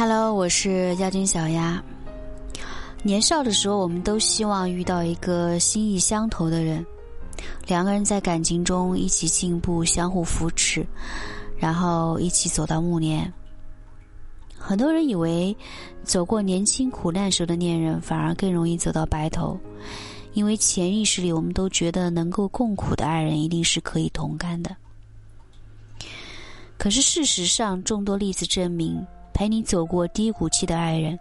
Hello，我是亚军小丫。年少的时候，我们都希望遇到一个心意相投的人，两个人在感情中一起进步，相互扶持，然后一起走到暮年。很多人以为，走过年轻苦难时的恋人，反而更容易走到白头，因为潜意识里我们都觉得能够共苦的爱人一定是可以同甘的。可是事实上，众多例子证明。陪你走过低谷期的爱人，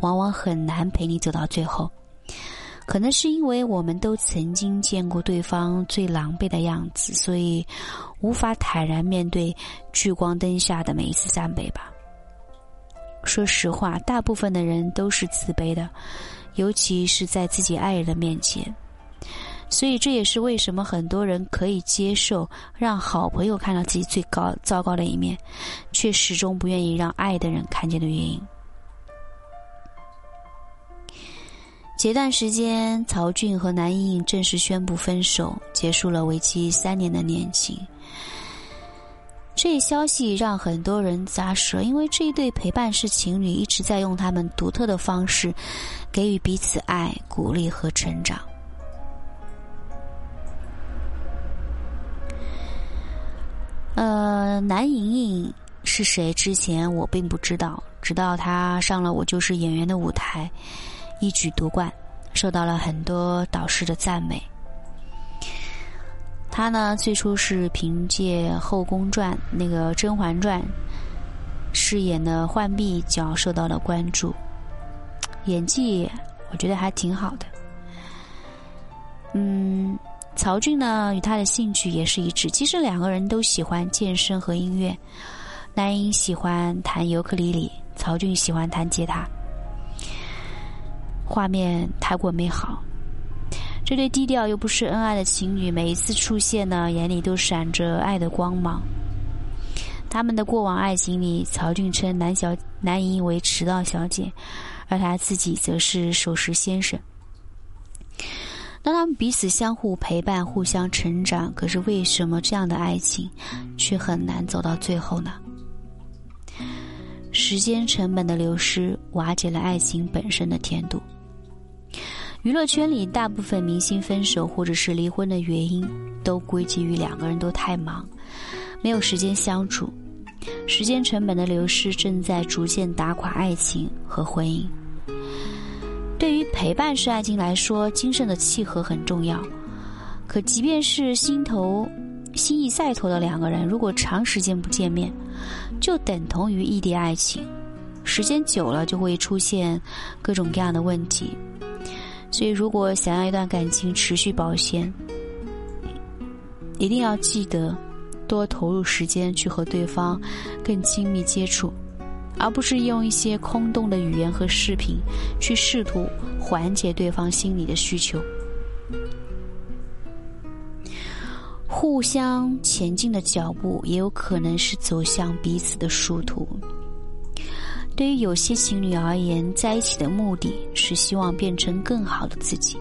往往很难陪你走到最后。可能是因为我们都曾经见过对方最狼狈的样子，所以无法坦然面对聚光灯下的每一次赞美吧。说实话，大部分的人都是自卑的，尤其是在自己爱人的面前。所以这也是为什么很多人可以接受让好朋友看到自己最高糟糕的一面，却始终不愿意让爱的人看见的原因。前段时间，曹骏和南莹莹正式宣布分手，结束了为期三年的恋情。这一消息让很多人咂舌，因为这一对陪伴式情侣一直在用他们独特的方式，给予彼此爱、鼓励和成长。呃，南莹莹是谁？之前我并不知道，直到她上了《我就是演员》的舞台，一举夺冠，受到了很多导师的赞美。她呢，最初是凭借《后宫传》那个《甄嬛传》饰演的浣碧角受到了关注，演技我觉得还挺好的。嗯。曹骏呢，与他的兴趣也是一致。其实两个人都喜欢健身和音乐。南音喜欢弹尤克里里，曹骏喜欢弹吉他。画面太过美好。这对低调又不失恩爱的情侣，每一次出现呢，眼里都闪着爱的光芒。他们的过往爱情里，曹骏称南小南莹为迟到小姐，而他自己则是守时先生。当他们彼此相互陪伴、互相成长，可是为什么这样的爱情却很难走到最后呢？时间成本的流失瓦解了爱情本身的甜度。娱乐圈里大部分明星分手或者是离婚的原因，都归结于两个人都太忙，没有时间相处。时间成本的流失正在逐渐打垮爱情和婚姻。对于陪伴式爱情来说，精神的契合很重要。可即便是心头心意再投的两个人，如果长时间不见面，就等同于异地爱情。时间久了，就会出现各种各样的问题。所以，如果想要一段感情持续保鲜，一定要记得多投入时间去和对方更亲密接触。而不是用一些空洞的语言和视频去试图缓解对方心里的需求。互相前进的脚步也有可能是走向彼此的殊途。对于有些情侣而言，在一起的目的是希望变成更好的自己，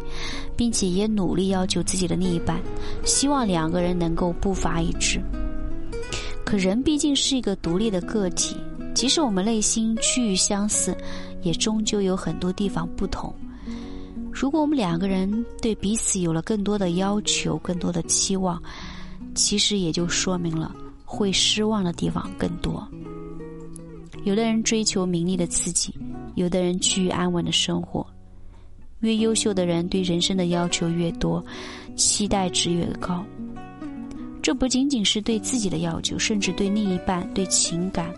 并且也努力要求自己的另一半，希望两个人能够步伐一致。可人毕竟是一个独立的个体。即使我们内心趋于相似，也终究有很多地方不同。如果我们两个人对彼此有了更多的要求、更多的期望，其实也就说明了会失望的地方更多。有的人追求名利的刺激，有的人趋于安稳的生活。越优秀的人对人生的要求越多，期待值越高。这不仅仅是对自己的要求，甚至对另一半、对情感、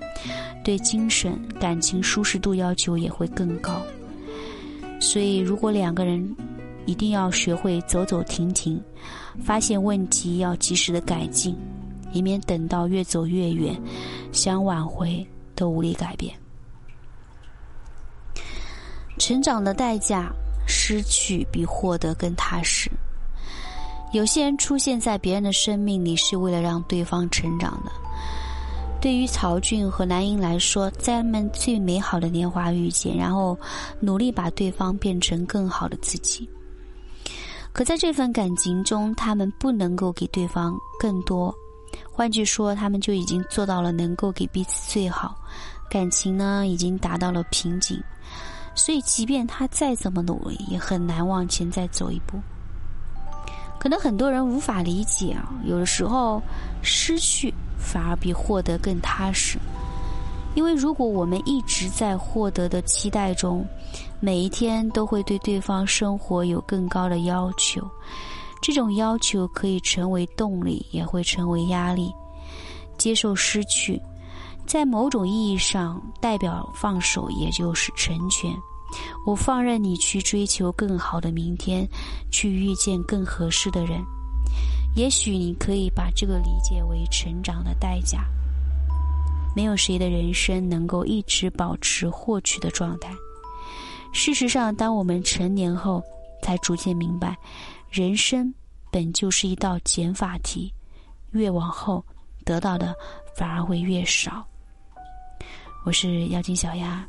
对精神感情舒适度要求也会更高。所以，如果两个人一定要学会走走停停，发现问题要及时的改进，以免等到越走越远，想挽回都无力改变。成长的代价，失去比获得更踏实。有些人出现在别人的生命里，是为了让对方成长的。对于曹骏和南英来说，在他们最美好的年华遇见，然后努力把对方变成更好的自己。可在这份感情中，他们不能够给对方更多，换句说，他们就已经做到了能够给彼此最好，感情呢已经达到了瓶颈，所以即便他再怎么努力，也很难往前再走一步。可能很多人无法理解啊，有的时候失去反而比获得更踏实，因为如果我们一直在获得的期待中，每一天都会对对方生活有更高的要求。这种要求可以成为动力，也会成为压力。接受失去，在某种意义上代表放手，也就是成全。我放任你去追求更好的明天，去遇见更合适的人。也许你可以把这个理解为成长的代价。没有谁的人生能够一直保持获取的状态。事实上，当我们成年后，才逐渐明白。人生本就是一道减法题，越往后得到的反而会越少。我是妖精小丫。